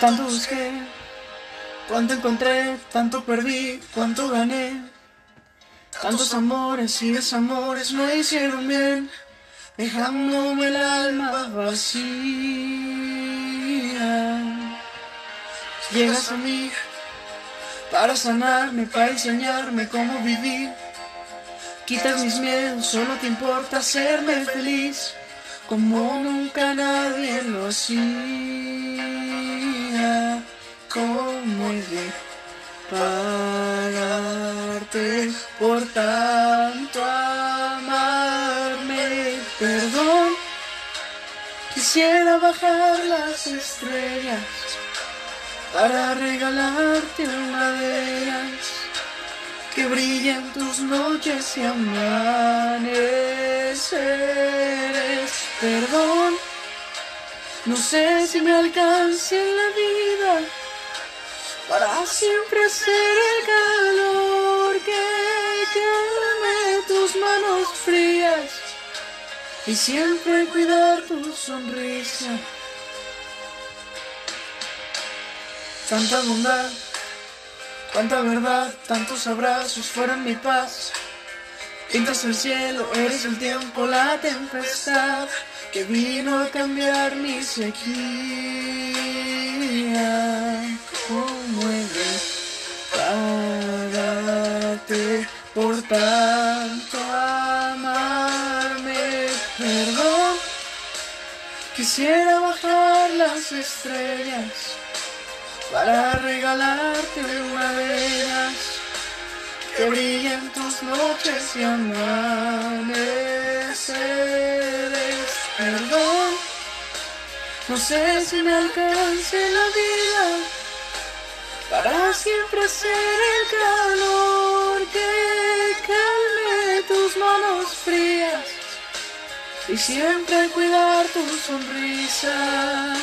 Tanto busqué, cuánto encontré, tanto perdí, cuánto gané. Tantos amores y desamores no hicieron bien, dejándome el alma vacía. Llegas a mí para sanarme, para enseñarme cómo vivir. Quitas mis miedos, solo te importa hacerme feliz, como nunca nadie lo hacía. ¿Cómo he de pagarte por tanto amarme? Perdón, quisiera bajar las estrellas para regalarte una de ellas que brillen tus noches y amaneceres. Perdón, no sé si me alcance en la vida para siempre ser el calor que calme tus manos frías y siempre cuidar tu sonrisa. Tanta bondad, cuánta verdad, tantos abrazos fueron mi paz. Pintas el cielo, eres el tiempo, la tempestad que vino a cambiar mi sequía. ¿Cómo he de pagarte por tanto amarme? Perdón, quisiera bajar las estrellas para regalarte una de ellas que brillen tus noches y amaneceres. Perdón, no sé si me alcance la vida para siempre ser el calor que calme tus manos frías y siempre cuidar tu sonrisa.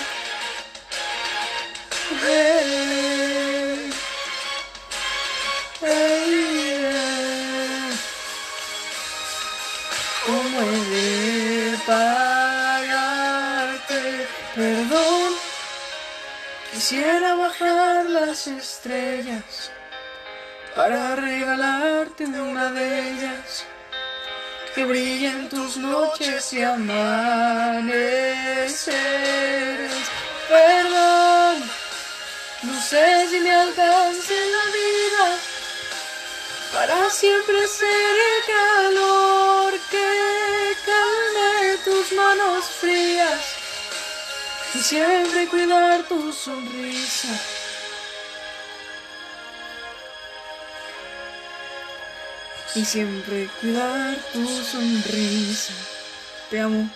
¿Cómo he de? Perdón, quisiera bajar las estrellas para regalarte una de ellas que brillen tus noches y amaneceres. Perdón. No sé si me alcance la vida para siempre ser el calor y siempre cuidar tu sonrisa. Y siempre cuidar tu sonrisa. Te amo.